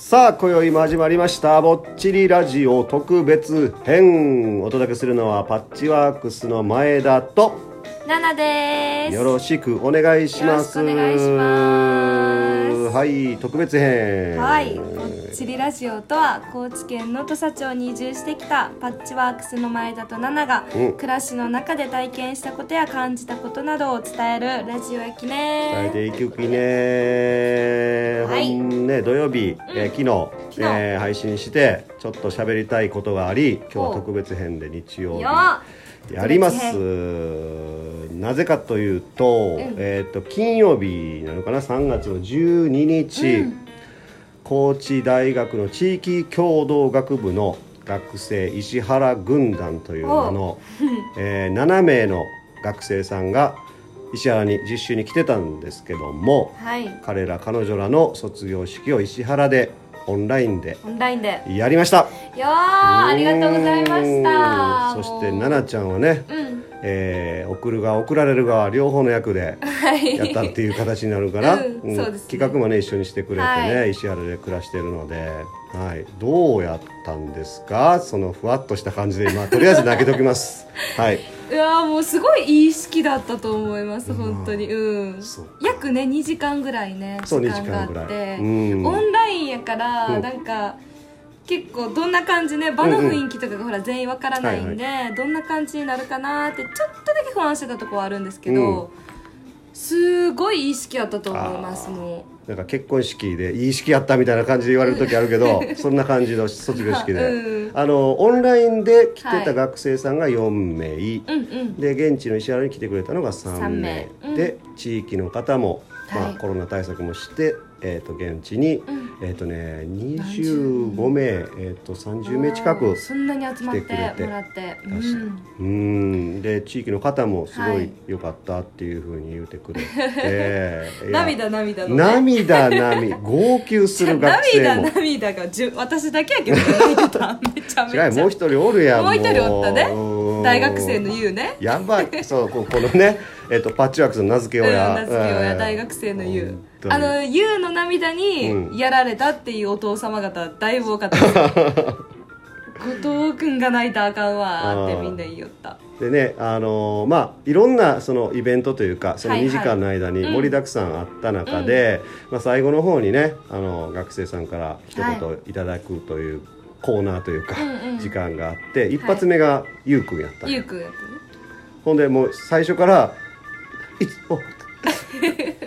さあ今宵も始まりました「ぼっちりラジオ特別編」お届けするのはパッチワークスの前田と。ナナです。よろしくお願いします。よろしくお願いしますはい特別編。はいぼっちりラジオとは高知県能登社町に移住してきたパッチワークスの前田とナナが、うん。暮らしの中で体験したことや感じたことなどを伝えるラジオやき伝えねていくきね、はい。ね土曜日、えー昨日昨日。えー配信してちょっと喋りたいことがあり今日はお。特別編で日曜日よやります。特なぜかというと,、ん。えー、と金曜日なのかな？3月の12日、うん。高知大学の地域共同学部の学生石原軍団という名の、えー7名の学生さんが石原に実習に来てたんですけどもはい。彼ら彼女らの卒業式を石原でオンラインでオンラインで。やりました。よーありがとうございました。うんそして奈々ちゃんはね、うんえー送る側送られる側両方の役ではい。やったっていう形になるから、うんね。企画もね一緒にしてくれてね、はい。石原で暮らしてるので、はい、どうやったんですか？そのふわっとした感じでまあとりあえず投げときます。はい。いやーもうすごいいい式だったと思います本当に。うん。そう約ね2時間ぐらいねそう時間があ2時間ぐってらい。うん。オンラインやから、うん。なんか結構どんな感じね場の雰囲気とかがほら全員わからないんで、どんな感じになるかなってちょっとだけ不安してたとこはあるんですけど、すごいいい式やったと思いますもなんか結婚式でいい式やったみたいな感じで言われる時あるけど そんな感じの卒業式で、うん。あのオンラインで来てはいた学生さんが4名、ううんうん。で現地の石原に来てくれたのが3名。三名。うん。で地域の方も、まあ、はい。コロナ対策もして、えー、と現地に、ん。えっ、とね25名、えー、と30名近くそんなに集まって来てくれてもらってうん。うん。で地域の方もすごはい。い良かったっていうふうに言ってくれて、涙涙の、ね、涙涙。号泣する学生涙も。涙がじゅ私だけやけど めちゃめちゃ。違うもう一人おるやんもう一人おったね。う。ん大学生の優ね。やばい。そうここのね、えっとパッチワークスの名付けうん親、名付け親うん大学生の優。本当に。あの優の涙うにんやられたっていうお父様方だいぶ多かった。で す後藤君が泣いたらあかんわってみんな言いよった。でねあのーまあいろんなそのイベントというかそのはい。はい2時間の間にうん。盛りだくさんあった中で、まあ、最後の方にねあの学生さんから一言いただくというコーナーというか、うんうん。時間があって一発目がゆうくんやったんや。優君やったね。ほんでもう最初から「いつも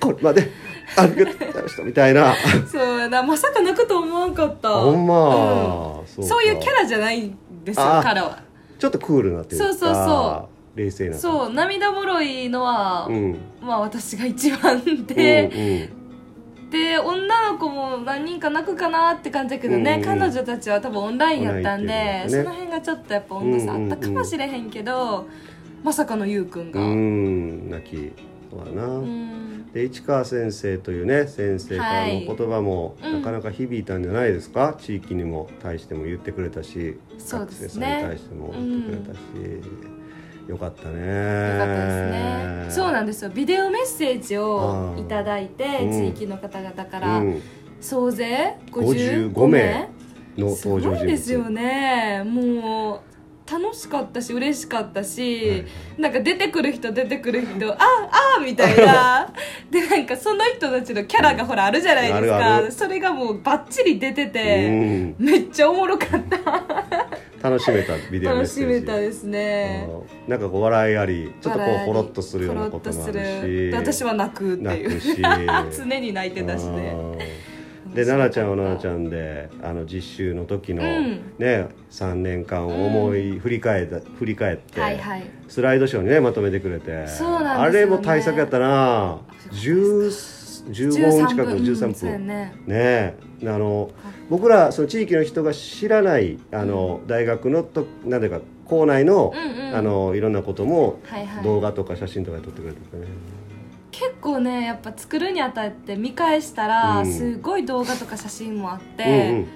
これまでありがとうございました」みたいな。そうやなまさか泣くと思わんかった。ほんま、うん。そうか。そういうキャラじゃないんですよあ彼は。ちょっとクールなっていうかそうそう。そ冷静なそう涙もろいのは、うん。まあ私が一番うんで、で女の子も何人か泣くかなって感じだけどね、うんうん。彼女たちは多分オンラインやったんで、ね。その辺がちょっとやっぱ温度差あったかもしれへんけど、まさかのゆうくんが。うんうん泣きはな、うん。で市川先生というね先生からの言葉もなかなか響いたんじゃないですか、地域にも対しても言ってくれたしそうです学生さんねに対しても言ってくれたし、よかったね。よかったですね。そうなんですよ。ビデオメッセージをあーいただいてうん。地域の方々から、うん。総勢55 55名名のすご登場人物。いですよね。もう楽しかったし嬉しかったし、はいなんか出てくる人出てくる人ああみたいな。でなんかその人たちのキャラがほらあるじゃないですか。それがもうバッチリ出てて、うん。めっちゃおもろかった。楽しめたビデオメッ楽しセージ。めたですね。なんかこう笑いありちょっとこうほろっとするようなこともあるし。私は泣くっていう。常に泣いてたしねで奈々ちゃんは奈々ちゃんであの実習の時の、うん。ね3年間を思い振り返った、振り返って、はいはい。スライドショーにねまとめてくれて。ね。あれも対策やったな。10 15分近くうん13そうや分ね。ね。えあの僕らその地域の人が知らないあの、大学のとなんていうか校内の,、うんうん。あのいろんなこともはいはい。動画とか写真とかで撮ってくれててね、結構ねやっぱ作るにあたって見返したら、うん。すごい動画とか写真もあって、うんうん。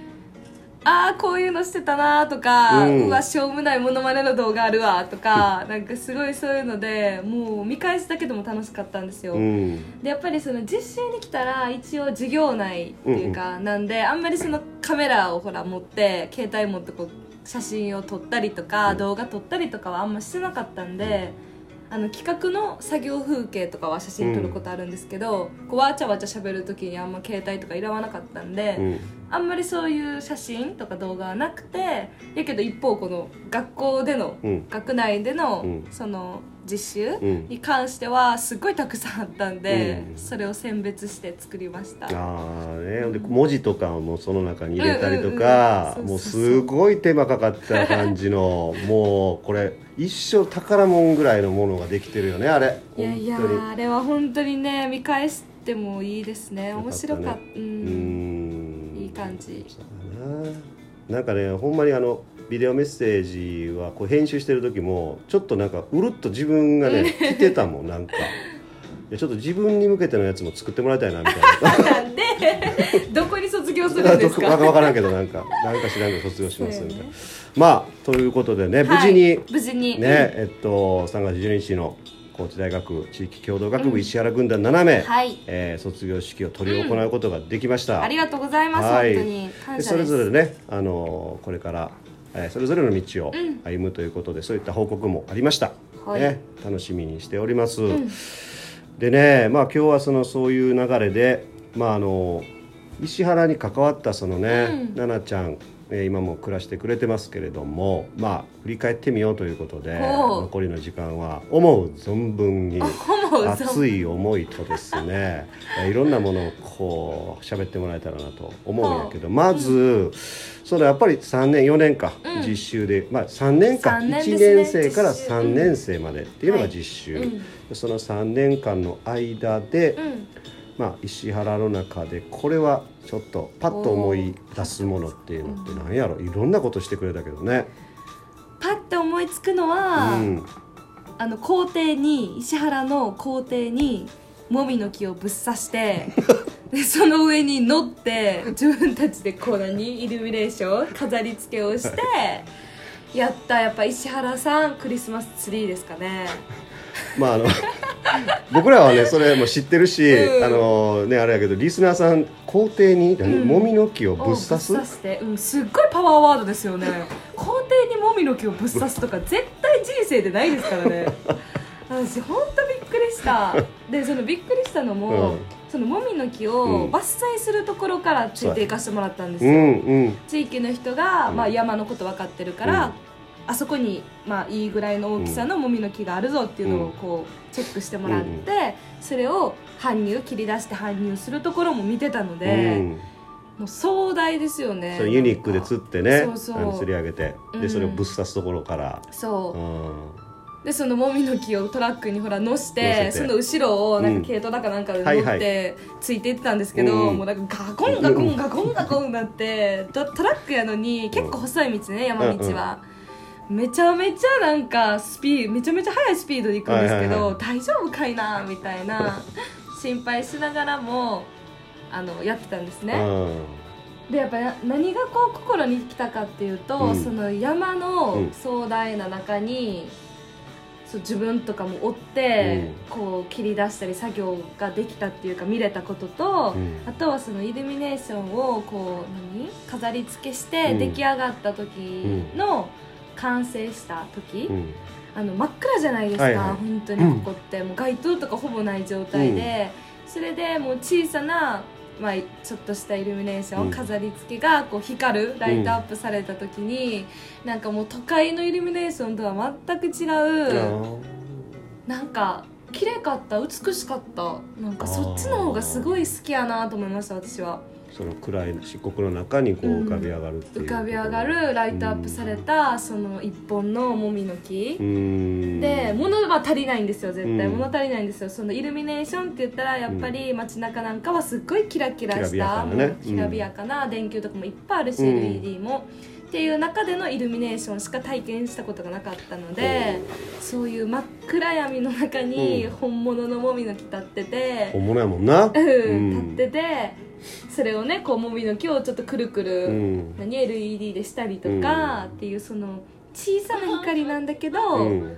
ああこういうのしてたなとか、ううんわしょうもないモノマネの動画あるわとかなんかすごいそういうのでもう見返すだけでも楽しかったんですよ、うん。でやっぱりその実習に来たら一応授業内っていうか、なんであんまりそのカメラをほら持って携帯持ってこう写真を撮ったりとか、うん。動画撮ったりとかはあんましてなかったんで、あの企画の作業風景とかは写真撮ることあるんですけど、こうわちゃわちゃ喋る時にあんま携帯とかいらわなかったんで、うん。あんまりそういう写真とか動画はなくてやけど一方この学校での、うん。学内での、うん。その実習うん。に関してはすっごいたくさんあったんで、うん。それを選別して作りました。ああね。で文字とかもその中に入れたりとかうんうんうんもうすごい手間かかった感じの もうこれ一生宝物ぐらいのものができてるよねあれ。いやいやあれは本当にね見返してもいいですね。面白かった。ねううんん。いい感じ。なんかねほんまにあのビデオメッセージはこう編集してる時もちょっとなんかうるっと自分がね来てたもんなんか。いやちょっと自分に向けてのやつも作ってもらいたいなみたいな。なんで？どこに卒業するんですか？わかからんけどなんかなんか知らんけど卒業しますみたいな、まあということでね無事に、はい、無事に。ねえっと3月12日の高知大学地域共同学部石原軍団7名、はい。えー卒業式を執り行うことができました、ありがとうございます、はい。本当に。感謝です。でそれぞれね、あのーこれから、えーそれぞれの道をうん。歩むということで、そういった報告もありました、はい。ね、楽しみにしております、ん。でね、まあ、今日はそのそういう流れで、まあ、あの石原に関わったそのね、うん。奈々ちゃんえー今も暮らしてくれてますけれどもまあ振り返ってみようということで残りの時間は思う存分に 熱い思いとですね えーいろんなものをこう喋ってもらえたらなと思うんやけどまず、そのやっぱり3年4年か、うん。実習で、まあ、3年か三年1ですね。年生から実習。3年生までっていうのがはい。実習、うん。その3年間の間で、うんまあ、石原の中でこれはちょっとパッと思い出すものっていうのって何やろ？いろんなことしてくれたけどね。パッて思いつくのうは、ん。あの校庭に石原の校庭にもみの木をぶっ刺して でその上に乗って自分たちでこう何イルミネーション飾り付けをして やったやっぱ石原さんクリスマスツリーですかね。まああの 僕らはねそれも知ってるし、うん。あのねあれやけどリスナーさん校庭に何、うん。もみの木をぶっ刺す？をぶっ刺して、うん、すっごいパワーワードですよね。校庭にもみの木をぶっ刺すとか絶対人生でないですからね。私本当びっくりした。でそのびっくりしたのも、うん。そのもみの木うん。を伐採するところからついていかせてもらったんですよ、うんうん。地域の人が、うん。まあ、山のこと分かってるから、うんあそこに、まあ、いいぐらいの大きさのもみの木があるぞっていうのをこうチェックしてもらって、うんそれを搬入切り出して搬入するところも見てたのうで、ん。もう壮大ですよね。ユニックで釣ってねそうそう。あの釣り上げて。うん。でそれをぶっ刺すところから、そう。うん。でそのもみの木をトラックにほら乗せてその後ろをなんうんか軽トラかなんかではいはい。乗ってついていってたんですけど、うん。もうなんかガコンガコンガコンガコンなってトトラックやのに結構細い道ね山道は、めちゃめちゃなんかスピーめちゃめちゃ速いスピードで行くんですけど、はいはいは大丈夫かいなみたいな 心配しながらもあのやってたんですね、でやっぱな何がこう心に来たかっていうと、うん。その山うのん。壮大な中に、そう自分とかも追って、こう切り出したり作業ができたっていうか見れたことと、うん。あとはそのイルミネーションをこう何？飾り付けしてうん。出来上がった時の完成した時、うん。うんあの真っ暗じゃないですか、はいはい。本当にここって、もう街灯とかほぼない状態で、それでもう小さな、まあ、ちょっとしたイルミネーション、うん。飾り付けがこう光るライトアップされた時に、なんかもう都会のイルミネーションとは全く違う、なんか綺麗かった美しかったなんかそっちの方がすごい好きやなと思いました私はその暗い漆黒の中にこう浮かび上がるっていう、浮かび上がるライトアップされたその一本のもみの木、うん。で物は足りないんですよ絶対、うん。物足りないんですよ。そのイルミネーションって言ったらやっぱり街中なんかはすっごいキラキラしきらびやたきらびやかな。電球とかもいっぱいあるし、うん。LED も。っていう中でのイルミネーションしか体験したことがなかったのでそういう真っ暗闇の中にうん。本物のもみの木立ってて、本物やもんな、うん、立っててそれをねこうもみの木をちょっとくるくる、うん。何 LED でしたりとか、っていうその小さな光なんだけど、うん。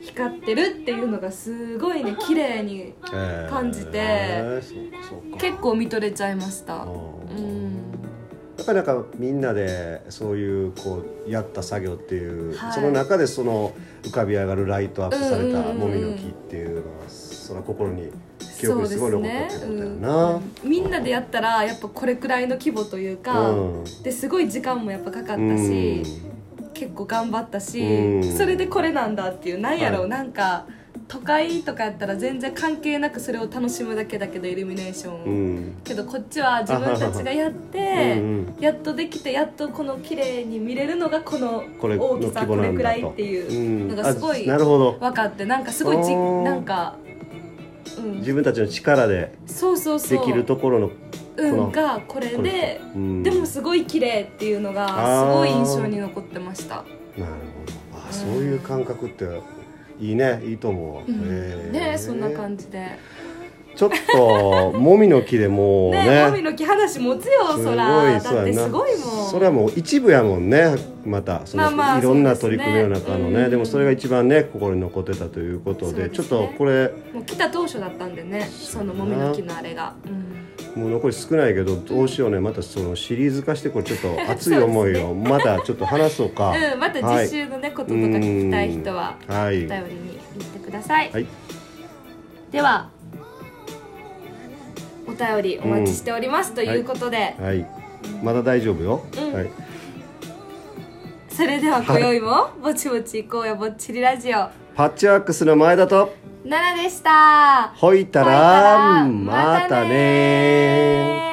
光ってるっていうのがすごいね綺麗にえー感じてそうそうか。結構見とれちゃいました。やっぱりなんかみんなでそういうこうやった作業っていう、はい。その中でその浮かび上がるライトアップされたもみの木っていうのはその心に記憶にそうですすごい残ってことだようん。な。みんなでやったらやっぱこれくらいの規模というか、うん。ですごい時間もやっぱかかったし、結構頑張ったし、うん。それでこれなんだっていうなんやろう、はい。なんか都会とかやったら全然関係なくそれを楽しむだけだけどイルミネーション。を、うん。うんけどこっちは自分たちがやってうん。やっとできてやっとこの綺麗に見れるのがこの大きさこれくらいっていうのがすごい分かってなんかすごいじなんか、うん、自分たちの力でそうそうそう。できるところのうこのんがこれでうん。でもすごい綺麗っていうのがすごい印象に残ってました、なるほど。あそういう感覚っていいね。いいと思う、うん。ねそんな感じで。ちょっともみの木でもうね。ねもみの木話持つよそら。だってすごいもんそれはもう一部やもんねまた。その、いろんな取り組みの中のね、うんでもそれが一番ね心に残ってたということでねちょっとこれ。もう来た当初だったんでねそのもみの木のあれが、うん、もう残り少ないけどどうしようね。またそのシリーズ化してこれちょっと熱い思いをまたちょっと話そうか。うん、また実習のね、こととか聞きたい人はお便りに言ってください、はい。ではお便りお待ちしております、ということで、はいまだ大丈夫よ、うん。はい。それでは今宵もぼちぼち行こうよぼっちりラジオ。パッチワークスの前田と奈々でした。ほいたほいたららまたね